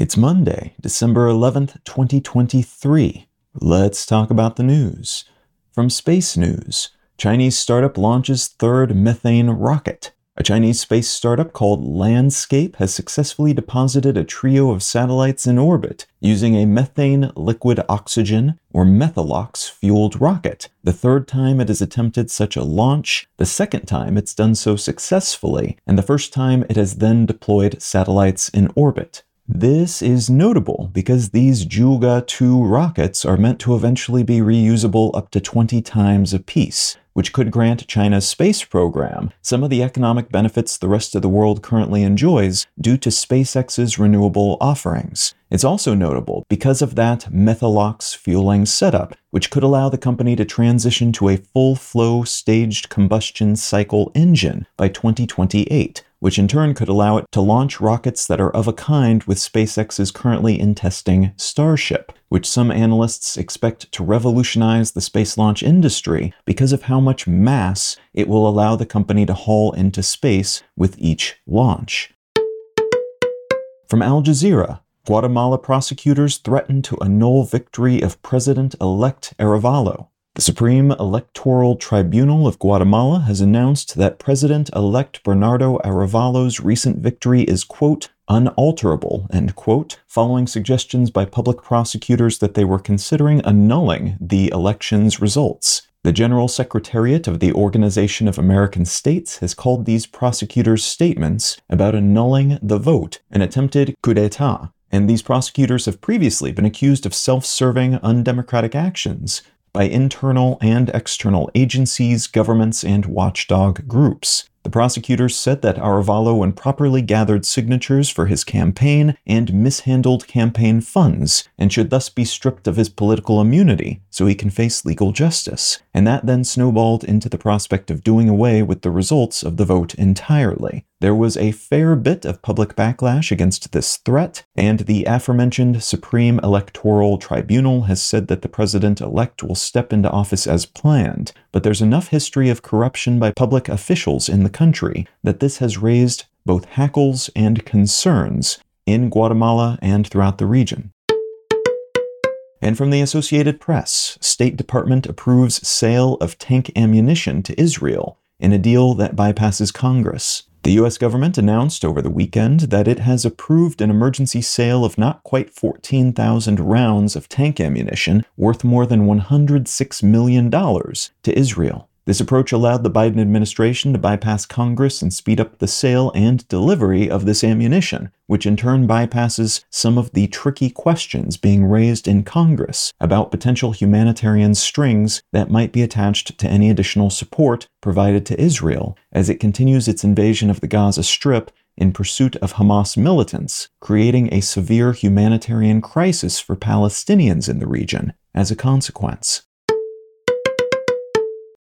It's Monday, December 11th, 2023. Let's talk about the news. From Space News Chinese startup launches third methane rocket. A Chinese space startup called Landscape has successfully deposited a trio of satellites in orbit using a methane liquid oxygen or methalox fueled rocket. The third time it has attempted such a launch, the second time it's done so successfully, and the first time it has then deployed satellites in orbit. This is notable because these Zhuque 2 rockets are meant to eventually be reusable up to 20 times apiece, which could grant China's space program some of the economic benefits the rest of the world currently enjoys due to SpaceX's renewable offerings. It's also notable because of that Methalox fueling setup, which could allow the company to transition to a full flow staged combustion cycle engine by 2028 which in turn could allow it to launch rockets that are of a kind with SpaceX's currently in testing Starship, which some analysts expect to revolutionize the space launch industry because of how much mass it will allow the company to haul into space with each launch. From Al Jazeera, Guatemala prosecutors threaten to annul victory of President elect Arevalo. The Supreme Electoral Tribunal of Guatemala has announced that President elect Bernardo Arevalo's recent victory is, quote, unalterable, end quote, following suggestions by public prosecutors that they were considering annulling the election's results. The General Secretariat of the Organization of American States has called these prosecutors' statements about annulling the vote an attempted coup d'etat, and these prosecutors have previously been accused of self serving, undemocratic actions by internal and external agencies, governments, and watchdog groups. The prosecutors said that Arevalo improperly gathered signatures for his campaign and mishandled campaign funds, and should thus be stripped of his political immunity so he can face legal justice. And that then snowballed into the prospect of doing away with the results of the vote entirely. There was a fair bit of public backlash against this threat, and the aforementioned Supreme Electoral Tribunal has said that the president elect will step into office as planned, but there's enough history of corruption by public officials in the country that this has raised both hackles and concerns in Guatemala and throughout the region. And from the Associated Press, State Department approves sale of tank ammunition to Israel in a deal that bypasses Congress. The US government announced over the weekend that it has approved an emergency sale of not quite 14,000 rounds of tank ammunition worth more than $106 million to Israel. This approach allowed the Biden administration to bypass Congress and speed up the sale and delivery of this ammunition, which in turn bypasses some of the tricky questions being raised in Congress about potential humanitarian strings that might be attached to any additional support provided to Israel as it continues its invasion of the Gaza Strip in pursuit of Hamas militants, creating a severe humanitarian crisis for Palestinians in the region as a consequence.